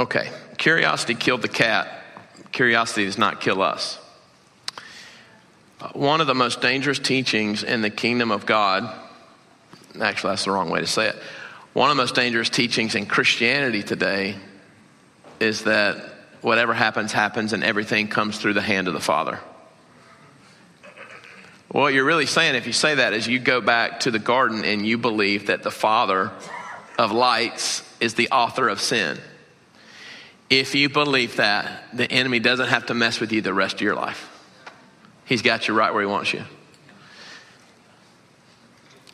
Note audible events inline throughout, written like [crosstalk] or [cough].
Okay, curiosity killed the cat. Curiosity does not kill us. Uh, one of the most dangerous teachings in the kingdom of God, actually, that's the wrong way to say it. One of the most dangerous teachings in Christianity today is that whatever happens, happens, and everything comes through the hand of the Father. What you're really saying, if you say that, is you go back to the garden and you believe that the Father of lights is the author of sin. If you believe that, the enemy doesn't have to mess with you the rest of your life. He's got you right where he wants you.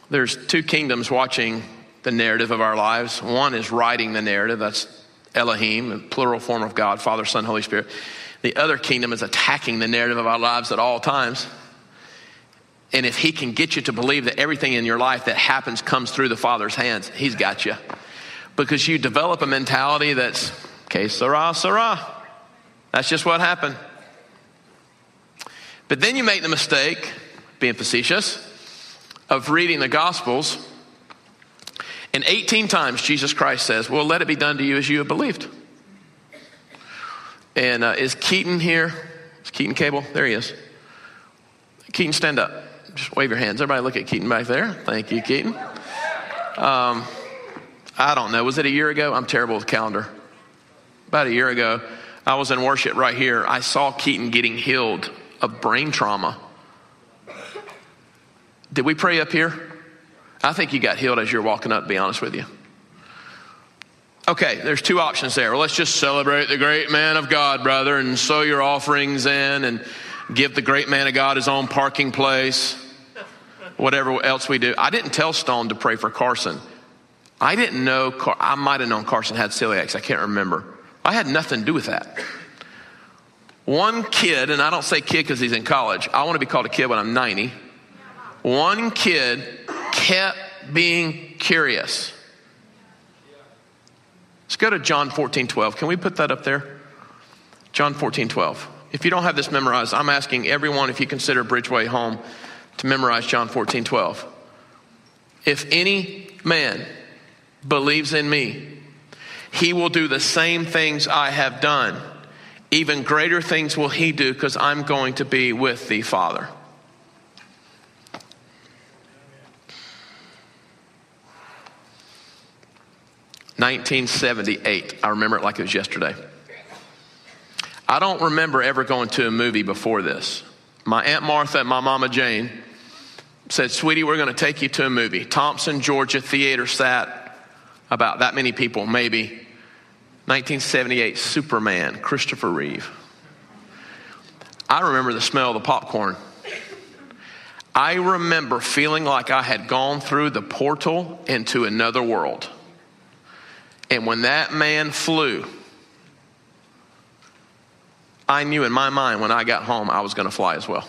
There's two kingdoms watching the narrative of our lives. One is writing the narrative, that's Elohim, a plural form of God, Father, Son, Holy Spirit. The other kingdom is attacking the narrative of our lives at all times. And if he can get you to believe that everything in your life that happens comes through the Father's hands, he's got you. Because you develop a mentality that's, okay, Sarah, Sarah. That's just what happened. But then you make the mistake, being facetious, of reading the Gospels. And 18 times Jesus Christ says, Well, let it be done to you as you have believed. And uh, is Keaton here? Is Keaton Cable? There he is. Keaton, stand up. Just wave your hands. Everybody look at Keaton back there. Thank you, Keaton. Um, I don't know. Was it a year ago? I'm terrible with calendar. About a year ago, I was in worship right here. I saw Keaton getting healed of brain trauma. Did we pray up here? I think you got healed as you're walking up, to be honest with you. Okay, there's two options there. Well, let's just celebrate the great man of God, brother, and sow your offerings in and give the great man of God his own parking place, whatever else we do. I didn't tell Stone to pray for Carson. I didn't know, I might have known Carson had celiac. I can't remember. I had nothing to do with that. One kid, and I don't say kid because he's in college, I want to be called a kid when I'm 90. One kid kept being curious. Let's go to John 14, 12. Can we put that up there? John 14, 12. If you don't have this memorized, I'm asking everyone, if you consider Bridgeway home, to memorize John 14, 12. If any man believes in me, he will do the same things I have done. Even greater things will he do because I'm going to be with the Father. Nineteen seventy eight. I remember it like it was yesterday. I don't remember ever going to a movie before this. My Aunt Martha and my Mama Jane said, Sweetie, we're going to take you to a movie. Thompson, Georgia theater sat about that many people, maybe. 1978, Superman, Christopher Reeve. I remember the smell of the popcorn. I remember feeling like I had gone through the portal into another world. And when that man flew, I knew in my mind when I got home I was going to fly as well.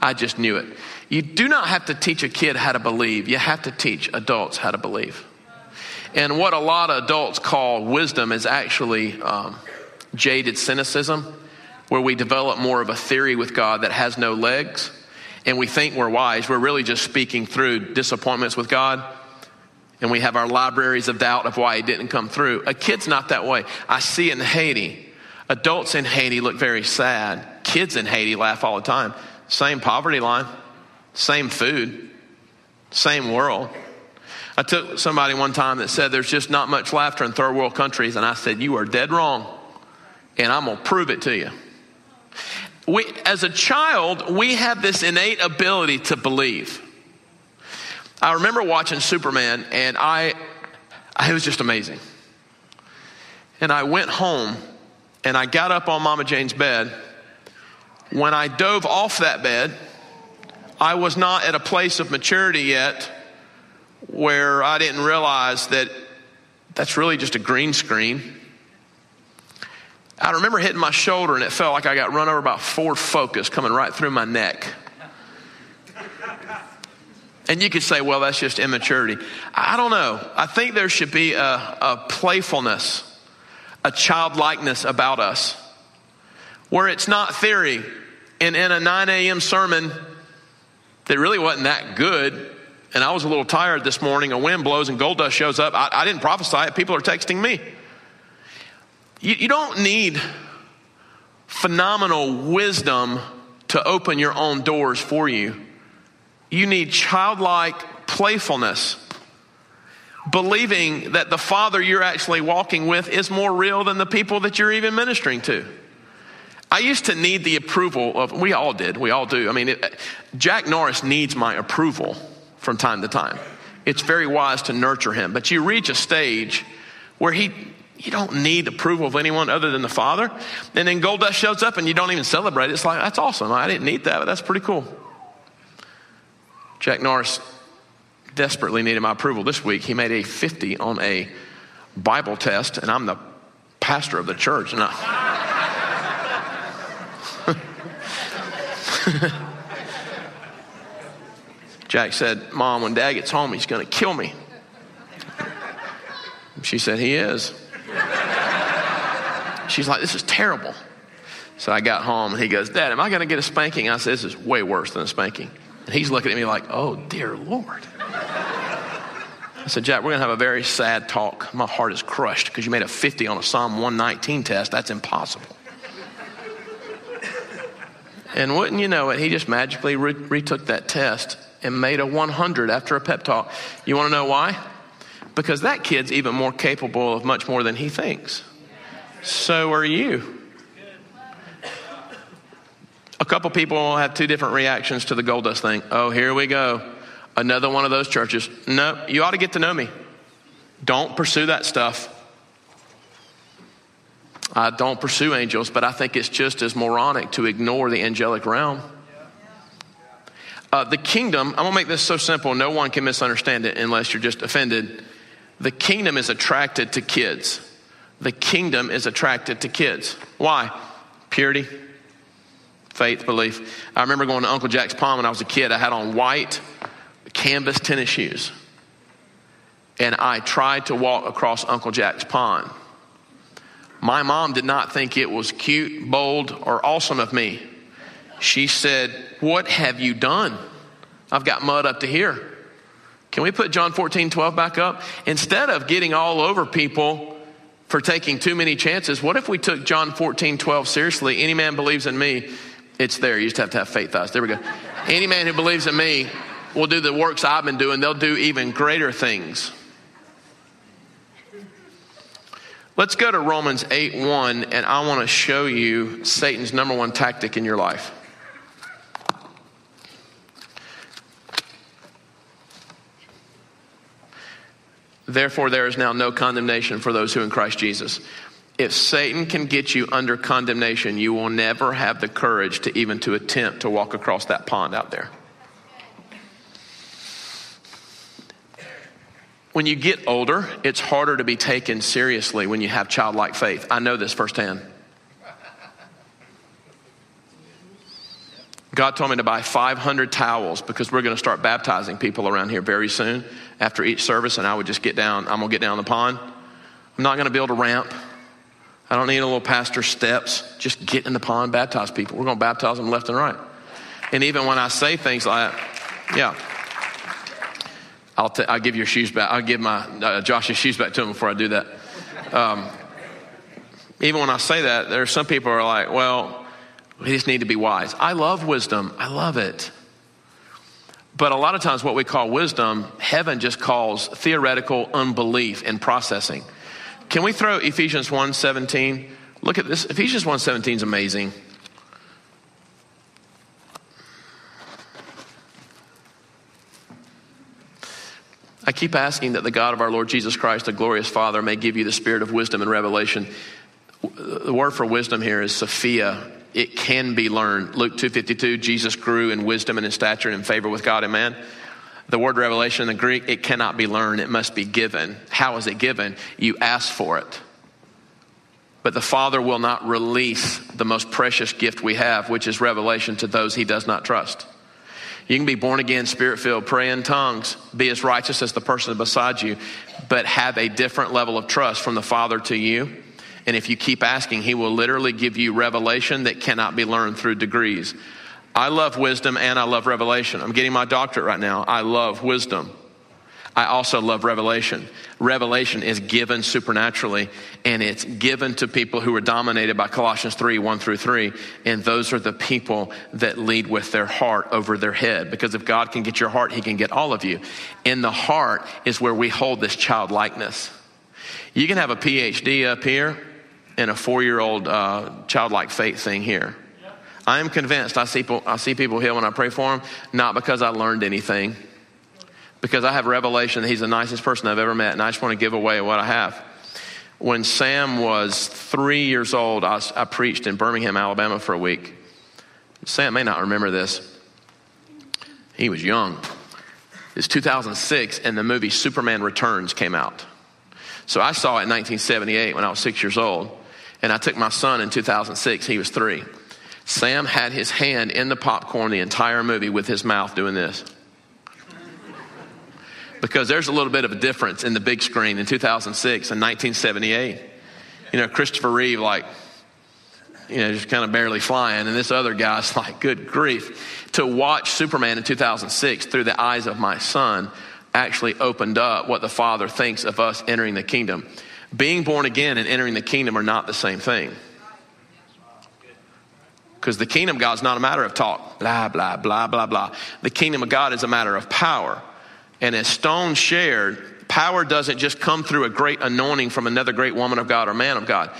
I just knew it. You do not have to teach a kid how to believe, you have to teach adults how to believe. And what a lot of adults call wisdom is actually um, jaded cynicism, where we develop more of a theory with God that has no legs, and we think we're wise. We're really just speaking through disappointments with God, and we have our libraries of doubt of why He didn't come through. A kid's not that way. I see in Haiti, adults in Haiti look very sad. Kids in Haiti laugh all the time. Same poverty line, same food, same world. I took somebody one time that said there's just not much laughter in third world countries, and I said, You are dead wrong, and I'm going to prove it to you. We, as a child, we have this innate ability to believe. I remember watching Superman, and I, it was just amazing. And I went home, and I got up on Mama Jane's bed. When I dove off that bed, I was not at a place of maturity yet where I didn't realize that that's really just a green screen. I remember hitting my shoulder and it felt like I got run over by Ford Focus coming right through my neck. And you could say, well, that's just immaturity. I don't know. I think there should be a, a playfulness, a childlikeness about us, where it's not theory. And in a 9 a.m. sermon that really wasn't that good, and I was a little tired this morning. A wind blows and gold dust shows up. I, I didn't prophesy it. People are texting me. You, you don't need phenomenal wisdom to open your own doors for you. You need childlike playfulness, believing that the Father you're actually walking with is more real than the people that you're even ministering to. I used to need the approval of, we all did, we all do. I mean, it, Jack Norris needs my approval from time to time. It's very wise to nurture him, but you reach a stage where he, you don't need approval of anyone other than the Father. And then Gold Dust shows up and you don't even celebrate. It's like, that's awesome. I didn't need that, but that's pretty cool. Jack Norris desperately needed my approval this week. He made a 50 on a Bible test, and I'm the pastor of the church. And I, [laughs] [laughs] Jack said, Mom, when dad gets home, he's going to kill me. She said, He is. She's like, This is terrible. So I got home and he goes, Dad, am I going to get a spanking? I said, This is way worse than a spanking. And he's looking at me like, Oh, dear Lord. I said, Jack, we're going to have a very sad talk. My heart is crushed because you made a 50 on a Psalm 119 test. That's impossible. And wouldn't you know it, he just magically re- retook that test and made a 100 after a pep talk. You want to know why? Because that kid's even more capable of much more than he thinks. So are you. A couple people have two different reactions to the gold dust thing. Oh, here we go. Another one of those churches. No, you ought to get to know me. Don't pursue that stuff. I don't pursue angels, but I think it's just as moronic to ignore the angelic realm. Uh, the kingdom, I'm going to make this so simple, no one can misunderstand it unless you're just offended. The kingdom is attracted to kids. The kingdom is attracted to kids. Why? Purity, faith, belief. I remember going to Uncle Jack's pond when I was a kid. I had on white canvas tennis shoes. And I tried to walk across Uncle Jack's pond. My mom did not think it was cute, bold, or awesome of me. She said, What have you done? I've got mud up to here. Can we put John 14, 12 back up? Instead of getting all over people for taking too many chances, what if we took John 14, 12 seriously? Any man believes in me, it's there. You just have to have faith, us. There we go. Any man who believes in me will do the works I've been doing, they'll do even greater things. Let's go to Romans 8 1, and I want to show you Satan's number one tactic in your life. Therefore, there is now no condemnation for those who in Christ Jesus. If Satan can get you under condemnation, you will never have the courage to even to attempt to walk across that pond out there. When you get older, it's harder to be taken seriously when you have childlike faith. I know this firsthand. God told me to buy 500 towels because we're going to start baptizing people around here very soon after each service, and I would just get down. I'm going to get down the pond. I'm not going to build a ramp. I don't need a little pastor steps. Just get in the pond, baptize people. We're going to baptize them left and right. And even when I say things like, yeah, I'll, t- I'll give your shoes back. I'll give my uh, Josh's shoes back to him before I do that. Um, even when I say that, there are some people who are like, well, we just need to be wise. I love wisdom. I love it. But a lot of times, what we call wisdom, heaven just calls theoretical unbelief and processing. Can we throw Ephesians 1:17? Look at this. Ephesians 1:17 is amazing. I keep asking that the God of our Lord Jesus Christ, the glorious Father, may give you the spirit of wisdom and revelation. The word for wisdom here is Sophia. It can be learned. Luke 2:52, Jesus grew in wisdom and in stature and in favor with God and man. The word revelation in the Greek, it cannot be learned, it must be given. How is it given? You ask for it. But the Father will not release the most precious gift we have, which is revelation to those he does not trust. You can be born again, spirit filled, pray in tongues, be as righteous as the person beside you, but have a different level of trust from the Father to you. And if you keep asking, He will literally give you revelation that cannot be learned through degrees. I love wisdom and I love revelation. I'm getting my doctorate right now. I love wisdom. I also love revelation. Revelation is given supernaturally, and it's given to people who are dominated by Colossians 3 1 through 3. And those are the people that lead with their heart over their head. Because if God can get your heart, He can get all of you. In the heart is where we hold this childlikeness. You can have a PhD up here and a four year old uh, childlike faith thing here. I am convinced I see, I see people heal when I pray for them, not because I learned anything because I have revelation that he's the nicest person I've ever met, and I just want to give away what I have. When Sam was three years old, I, I preached in Birmingham, Alabama for a week. Sam may not remember this. He was young. It's 2006, and the movie Superman Returns came out. So I saw it in 1978 when I was six years old, and I took my son in 2006. He was three. Sam had his hand in the popcorn the entire movie with his mouth doing this because there's a little bit of a difference in the big screen in 2006 and 1978. You know, Christopher Reeve, like, you know, just kind of barely flying, and this other guy's [laughs] like, good grief. To watch Superman in 2006 through the eyes of my son actually opened up what the Father thinks of us entering the kingdom. Being born again and entering the kingdom are not the same thing. Because the kingdom of God is not a matter of talk, blah, blah, blah, blah, blah. The kingdom of God is a matter of power. And as Stone shared, power doesn't just come through a great anointing from another great woman of God or man of God.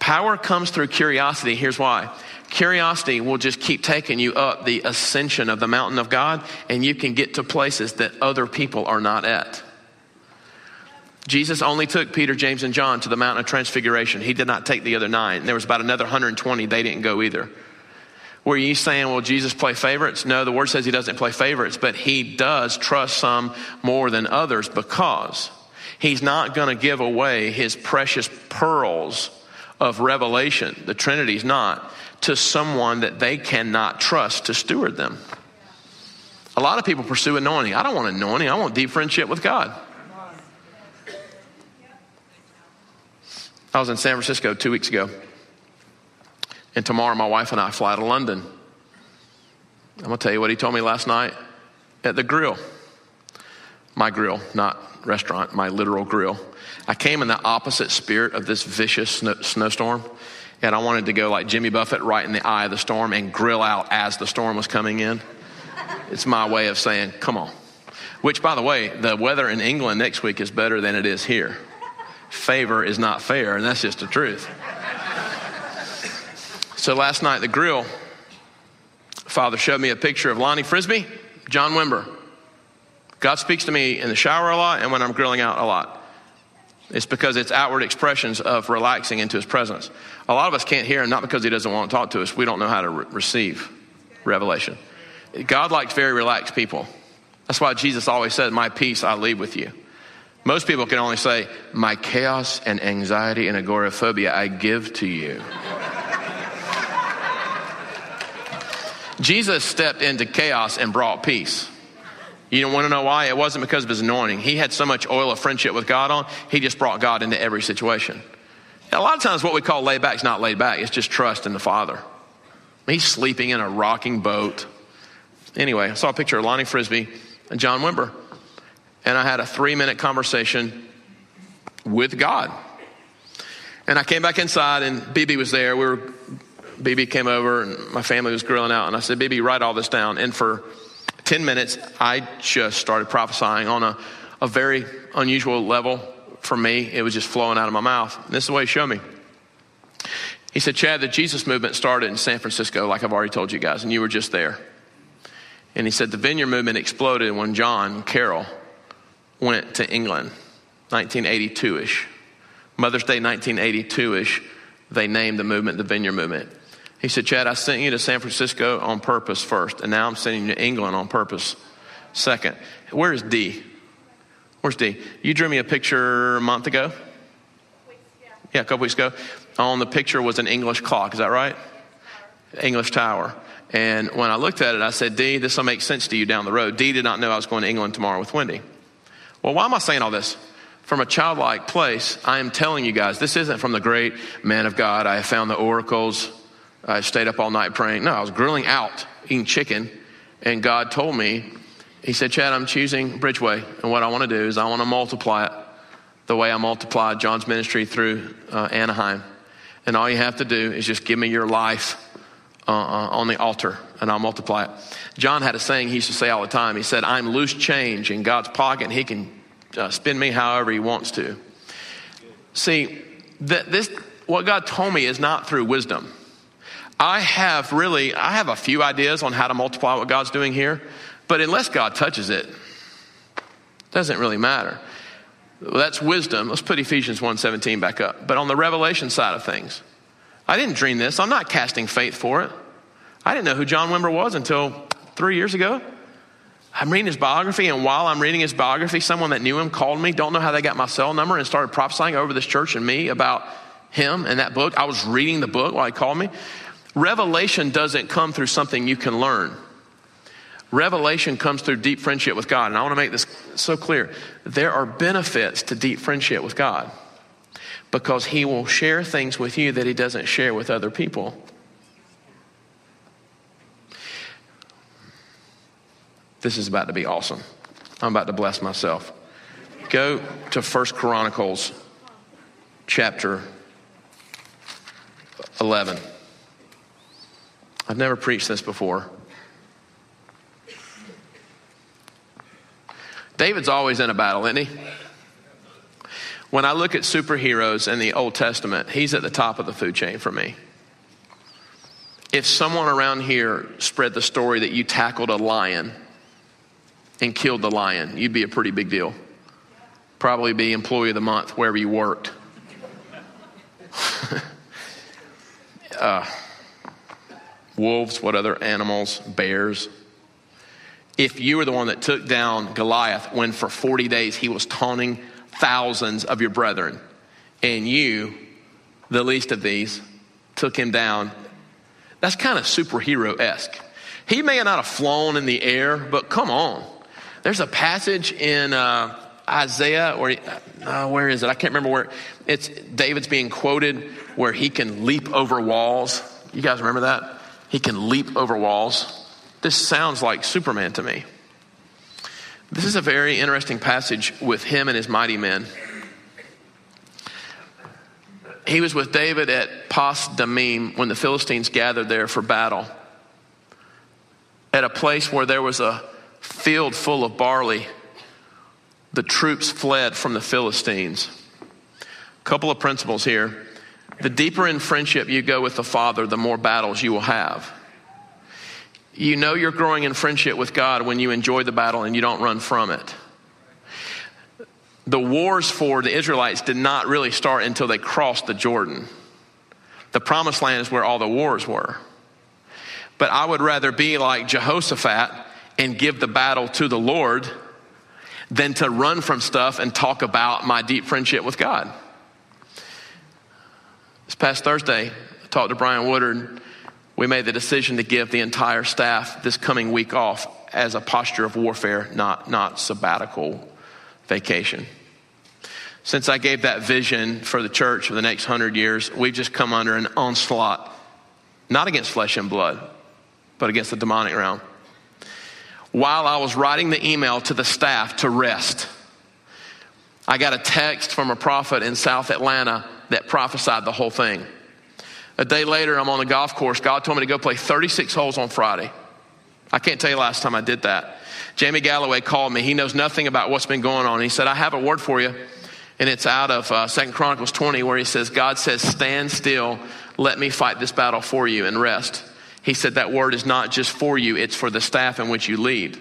Power comes through curiosity. Here's why. Curiosity will just keep taking you up the ascension of the mountain of God, and you can get to places that other people are not at. Jesus only took Peter, James, and John to the mountain of transfiguration. He did not take the other nine. There was about another 120. They didn't go either. Were you saying, well, Jesus play favorites? No, the word says he doesn't play favorites, but he does trust some more than others because he's not going to give away his precious pearls of revelation, the Trinity's not, to someone that they cannot trust to steward them. A lot of people pursue anointing. I don't want anointing, I want deep friendship with God. I was in San Francisco two weeks ago. And tomorrow, my wife and I fly to London. I'm going to tell you what he told me last night at the grill. My grill, not restaurant, my literal grill. I came in the opposite spirit of this vicious snow, snowstorm. And I wanted to go like Jimmy Buffett right in the eye of the storm and grill out as the storm was coming in. It's my way of saying, come on. Which, by the way, the weather in England next week is better than it is here. Favor is not fair, and that's just the truth. So last night, the grill, Father showed me a picture of Lonnie Frisbee, John Wimber. God speaks to me in the shower a lot and when I'm grilling out a lot. It's because it's outward expressions of relaxing into his presence. A lot of us can't hear him, not because he doesn't want to talk to us. We don't know how to re- receive revelation. God likes very relaxed people. That's why Jesus always said, My peace I leave with you. Most people can only say, My chaos and anxiety and agoraphobia I give to you. Jesus stepped into chaos and brought peace. You don't want to know why? It wasn't because of his anointing. He had so much oil of friendship with God on, he just brought God into every situation. And a lot of times, what we call laid back is not laid back, it's just trust in the Father. He's sleeping in a rocking boat. Anyway, I saw a picture of Lonnie Frisbee and John Wimber, and I had a three minute conversation with God. And I came back inside, and BB was there. We were BB came over and my family was grilling out, and I said, BB, write all this down. And for 10 minutes, I just started prophesying on a, a very unusual level for me. It was just flowing out of my mouth. And this is the way he showed me. He said, Chad, the Jesus movement started in San Francisco, like I've already told you guys, and you were just there. And he said, the vineyard movement exploded when John Carroll went to England, 1982 ish. Mother's Day 1982 ish, they named the movement the Vineyard Movement. He said, Chad, I sent you to San Francisco on purpose first, and now I'm sending you to England on purpose second. Where is D? Where's D? You drew me a picture a month ago? Yeah, a couple weeks ago. On the picture was an English clock, is that right? English tower. And when I looked at it, I said, D, this will make sense to you down the road. D did not know I was going to England tomorrow with Wendy. Well, why am I saying all this? From a childlike place, I am telling you guys, this isn't from the great man of God. I found the oracles I stayed up all night praying. No, I was grilling out, eating chicken, and God told me he said, Chad, I'm choosing Bridgeway. And what I want to do is I want to multiply it the way I multiplied John's ministry through uh, Anaheim. And all you have to do is just give me your life uh, uh, on the altar and I'll multiply it. John had a saying he used to say all the time. He said, I'm loose change in God's pocket and he can uh, spend me however he wants to. See, that this, what God told me is not through wisdom. I have really, I have a few ideas on how to multiply what God's doing here, but unless God touches it, it doesn't really matter. Well, that's wisdom. Let's put Ephesians 1:17 back up. But on the revelation side of things, I didn't dream this. I'm not casting faith for it. I didn't know who John Wimber was until three years ago. I'm reading his biography, and while I'm reading his biography, someone that knew him called me, don't know how they got my cell number, and started prophesying over this church and me about him and that book. I was reading the book while he called me. Revelation doesn't come through something you can learn. Revelation comes through deep friendship with God. And I want to make this so clear. There are benefits to deep friendship with God because He will share things with you that He doesn't share with other people. This is about to be awesome. I'm about to bless myself. Go to First Chronicles chapter 11. I've never preached this before. David's always in a battle, isn't he? When I look at superheroes in the Old Testament, he's at the top of the food chain for me. If someone around here spread the story that you tackled a lion and killed the lion, you'd be a pretty big deal. Probably be employee of the month wherever you worked. [laughs] uh, wolves, what other animals, bears. If you were the one that took down Goliath when for 40 days he was taunting thousands of your brethren, and you, the least of these, took him down, that's kind of superhero esque. He may not have flown in the air, but come on. There's a passage in uh, Isaiah, or uh, where is it? I can't remember where. It's David's being quoted where he can leap over walls. You guys remember that? He can leap over walls. This sounds like Superman to me. This is a very interesting passage with him and his mighty men. He was with David at Pas Dammim when the Philistines gathered there for battle. At a place where there was a field full of barley, the troops fled from the Philistines. A couple of principles here. The deeper in friendship you go with the Father, the more battles you will have. You know you're growing in friendship with God when you enjoy the battle and you don't run from it. The wars for the Israelites did not really start until they crossed the Jordan. The promised land is where all the wars were. But I would rather be like Jehoshaphat and give the battle to the Lord than to run from stuff and talk about my deep friendship with God. This past Thursday, I talked to Brian Woodard. We made the decision to give the entire staff this coming week off as a posture of warfare, not, not sabbatical vacation. Since I gave that vision for the church for the next hundred years, we've just come under an onslaught, not against flesh and blood, but against the demonic realm. While I was writing the email to the staff to rest, I got a text from a prophet in South Atlanta that prophesied the whole thing. A day later, I'm on the golf course. God told me to go play 36 holes on Friday. I can't tell you last time I did that. Jamie Galloway called me. He knows nothing about what's been going on. He said, I have a word for you. And it's out of uh, 2 Chronicles 20 where he says, God says, stand still. Let me fight this battle for you and rest. He said that word is not just for you, it's for the staff in which you lead.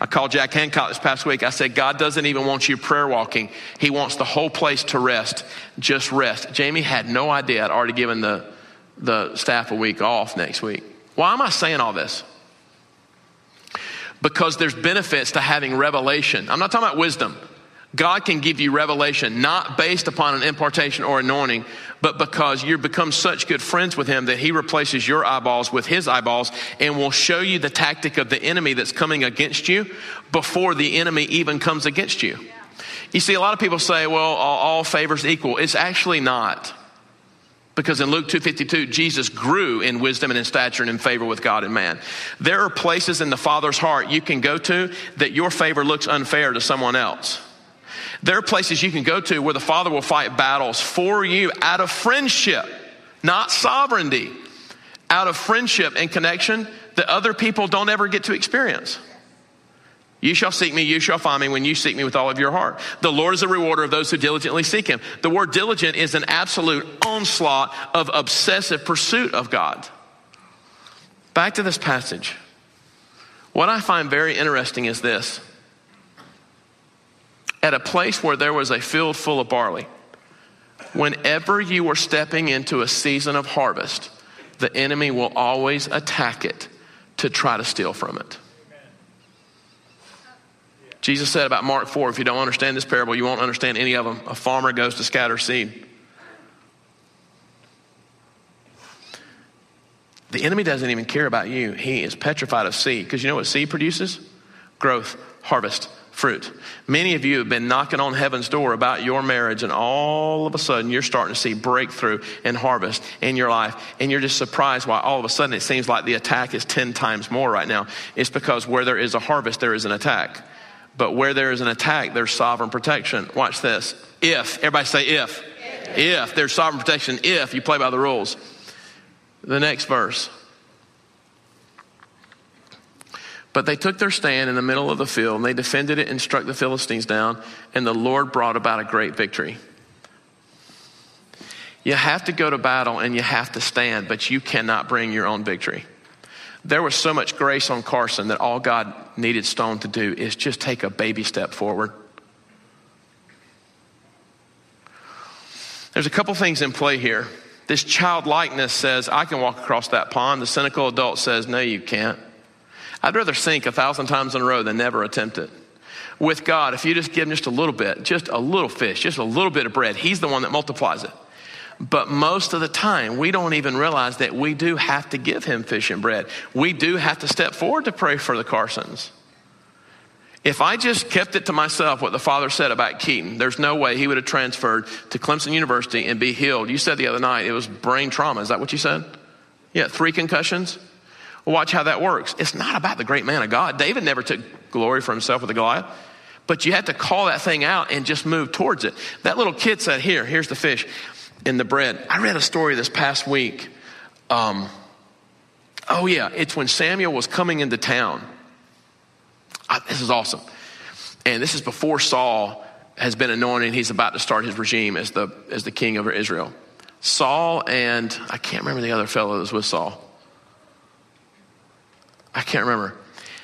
I called Jack Hancock this past week. I said, God doesn't even want you prayer walking. He wants the whole place to rest. Just rest. Jamie had no idea I'd already given the, the staff a week off next week. Why am I saying all this? Because there's benefits to having revelation. I'm not talking about wisdom. God can give you revelation, not based upon an impartation or anointing, but because you've become such good friends with Him that He replaces your eyeballs with His eyeballs and will show you the tactic of the enemy that's coming against you before the enemy even comes against you. You see, a lot of people say, well, all, all favors equal. It's actually not. Because in Luke 2:52 Jesus grew in wisdom and in stature and in favor with God and man. There are places in the Father's heart you can go to that your favor looks unfair to someone else. There are places you can go to where the Father will fight battles for you out of friendship, not sovereignty, out of friendship and connection that other people don't ever get to experience. You shall seek me, you shall find me when you seek me with all of your heart. The Lord is a rewarder of those who diligently seek him. The word diligent is an absolute onslaught of obsessive pursuit of God. Back to this passage. What I find very interesting is this at a place where there was a field full of barley, whenever you are stepping into a season of harvest, the enemy will always attack it to try to steal from it. Jesus said about Mark 4 if you don't understand this parable, you won't understand any of them. A farmer goes to scatter seed. The enemy doesn't even care about you. He is petrified of seed because you know what seed produces? Growth, harvest, fruit. Many of you have been knocking on heaven's door about your marriage, and all of a sudden you're starting to see breakthrough and harvest in your life, and you're just surprised why all of a sudden it seems like the attack is 10 times more right now. It's because where there is a harvest, there is an attack. But where there is an attack, there's sovereign protection. Watch this. If, everybody say if. If, if there's sovereign protection, if you play by the rules. The next verse. But they took their stand in the middle of the field, and they defended it and struck the Philistines down, and the Lord brought about a great victory. You have to go to battle and you have to stand, but you cannot bring your own victory. There was so much grace on Carson that all God needed Stone to do is just take a baby step forward. There's a couple things in play here. This childlikeness says, I can walk across that pond. The cynical adult says, No, you can't. I'd rather sink a thousand times in a row than never attempt it. With God, if you just give him just a little bit, just a little fish, just a little bit of bread, he's the one that multiplies it. But most of the time, we don't even realize that we do have to give him fish and bread. We do have to step forward to pray for the Carsons. If I just kept it to myself what the father said about Keaton, there's no way he would have transferred to Clemson University and be healed. You said the other night it was brain trauma. Is that what you said? Yeah, three concussions. Watch how that works. It's not about the great man of God. David never took glory for himself with the Goliath, but you have to call that thing out and just move towards it. That little kid said, Here, here's the fish in the bread. I read a story this past week. Um, oh, yeah, it's when Samuel was coming into town. I, this is awesome. And this is before Saul has been anointed. He's about to start his regime as the, as the king over Israel. Saul and I can't remember the other fellow that was with Saul. I can't remember.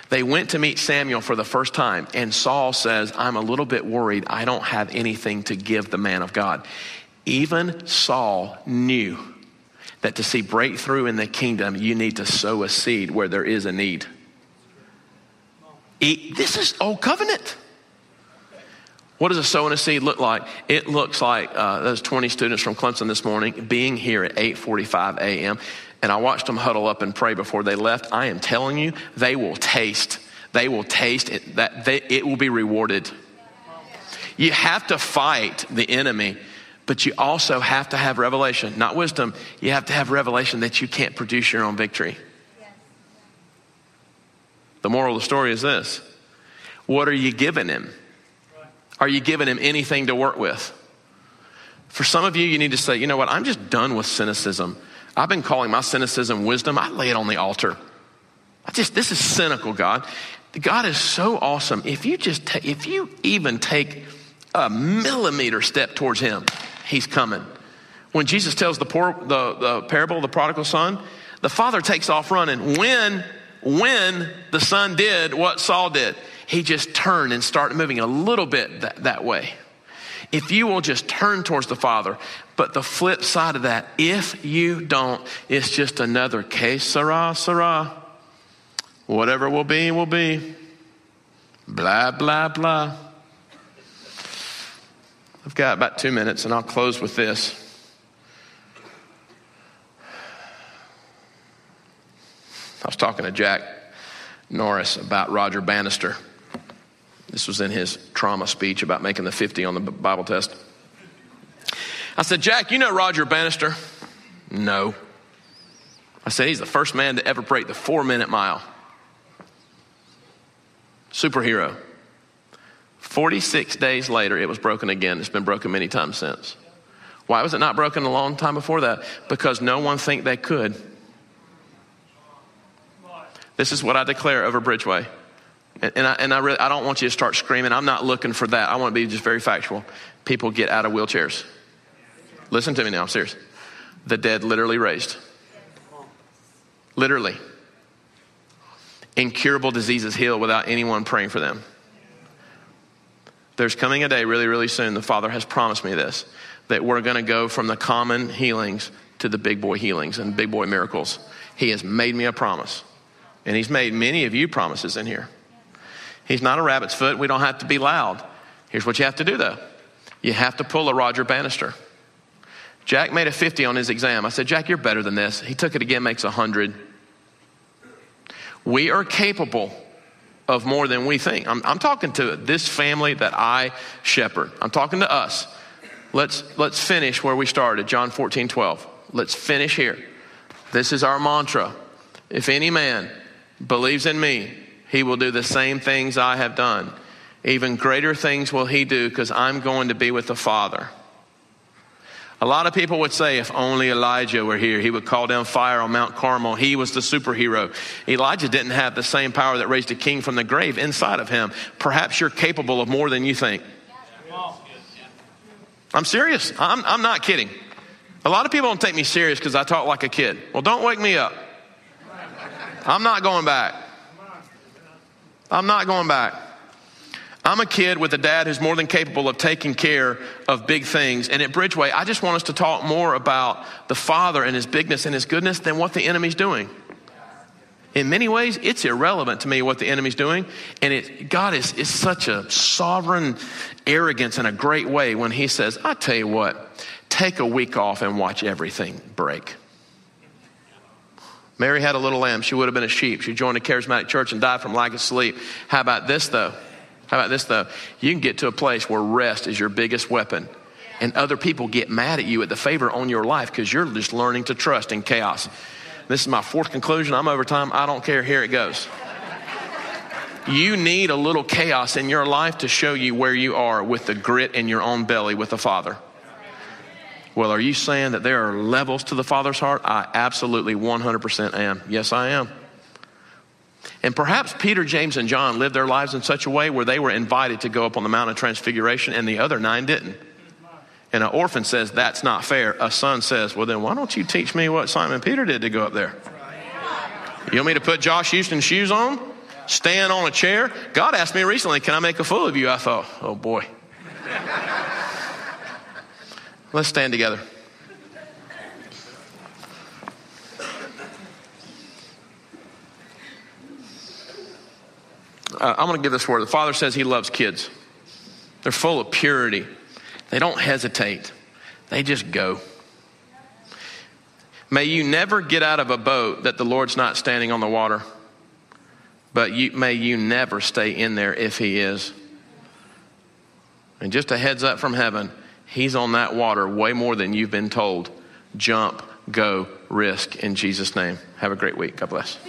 They went to meet Samuel for the first time, and Saul says, I'm a little bit worried. I don't have anything to give the man of God. Even Saul knew that to see breakthrough in the kingdom, you need to sow a seed where there is a need. This is old covenant. What does a sowing a seed look like? It looks like uh, those 20 students from Clemson this morning being here at 8:45 a.m and I watched them huddle up and pray before they left. I am telling you, they will taste. They will taste it, that they, it will be rewarded. You have to fight the enemy, but you also have to have revelation, not wisdom. You have to have revelation that you can't produce your own victory. The moral of the story is this What are you giving him? Are you giving him anything to work with? For some of you, you need to say, you know what, I'm just done with cynicism. I've been calling my cynicism wisdom. I lay it on the altar. I just, this is cynical, God. God is so awesome. If you just, ta- if you even take a millimeter step towards Him, He's coming. When Jesus tells the, poor, the, the parable of the prodigal son, the father takes off running. When, when the son did what Saul did, he just turned and started moving a little bit that, that way. If you will just turn towards the Father, but the flip side of that, if you don't, it's just another case, Sarah, Sarah. Whatever will be, will be. Blah, blah, blah. I've got about two minutes and I'll close with this. I was talking to Jack Norris about Roger Bannister. This was in his trauma speech about making the 50 on the Bible test. I said, Jack, you know Roger Bannister? No. I said, He's the first man to ever break the four minute mile. Superhero. 46 days later, it was broken again. It's been broken many times since. Why was it not broken a long time before that? Because no one think they could. This is what I declare over Bridgeway. And, and I, and I, really, I don't want you to start screaming. I'm not looking for that. I want to be just very factual. People get out of wheelchairs. Listen to me now, I'm serious. The dead literally raised. Literally. Incurable diseases heal without anyone praying for them. There's coming a day really, really soon. The Father has promised me this that we're going to go from the common healings to the big boy healings and big boy miracles. He has made me a promise. And He's made many of you promises in here. He's not a rabbit's foot. We don't have to be loud. Here's what you have to do, though you have to pull a Roger Bannister. Jack made a 50 on his exam. I said, Jack, you're better than this. He took it again, makes 100. We are capable of more than we think. I'm, I'm talking to this family that I shepherd. I'm talking to us. Let's, let's finish where we started, John 14, 12. Let's finish here. This is our mantra. If any man believes in me, he will do the same things I have done. Even greater things will he do because I'm going to be with the Father. A lot of people would say, if only Elijah were here, he would call down fire on Mount Carmel. He was the superhero. Elijah didn't have the same power that raised a king from the grave inside of him. Perhaps you're capable of more than you think. I'm serious. I'm, I'm not kidding. A lot of people don't take me serious because I talk like a kid. Well, don't wake me up. I'm not going back. I'm not going back. I'm a kid with a dad who's more than capable of taking care of big things. And at Bridgeway, I just want us to talk more about the Father and His bigness and His goodness than what the enemy's doing. In many ways, it's irrelevant to me what the enemy's doing. And it, God is, is such a sovereign arrogance in a great way when He says, I tell you what, take a week off and watch everything break. Mary had a little lamb. She would have been a sheep. She joined a charismatic church and died from lack of sleep. How about this, though? How about this though? You can get to a place where rest is your biggest weapon. And other people get mad at you at the favor on your life because you're just learning to trust in chaos. This is my fourth conclusion. I'm over time. I don't care. Here it goes. You need a little chaos in your life to show you where you are with the grit in your own belly with the Father. Well, are you saying that there are levels to the Father's heart? I absolutely 100% am. Yes, I am. And perhaps Peter, James, and John lived their lives in such a way where they were invited to go up on the Mount of Transfiguration and the other nine didn't. And an orphan says, That's not fair. A son says, Well, then why don't you teach me what Simon Peter did to go up there? You want me to put Josh Houston's shoes on? Stand on a chair? God asked me recently, Can I make a fool of you? I thought, Oh boy. Let's stand together. uh, I'm going to give this word. The Father says He loves kids. They're full of purity. They don't hesitate. They just go. May you never get out of a boat that the Lord's not standing on the water, but you, may you never stay in there if He is. And just a heads up from heaven, He's on that water way more than you've been told. Jump, go, risk in Jesus' name. Have a great week. God bless.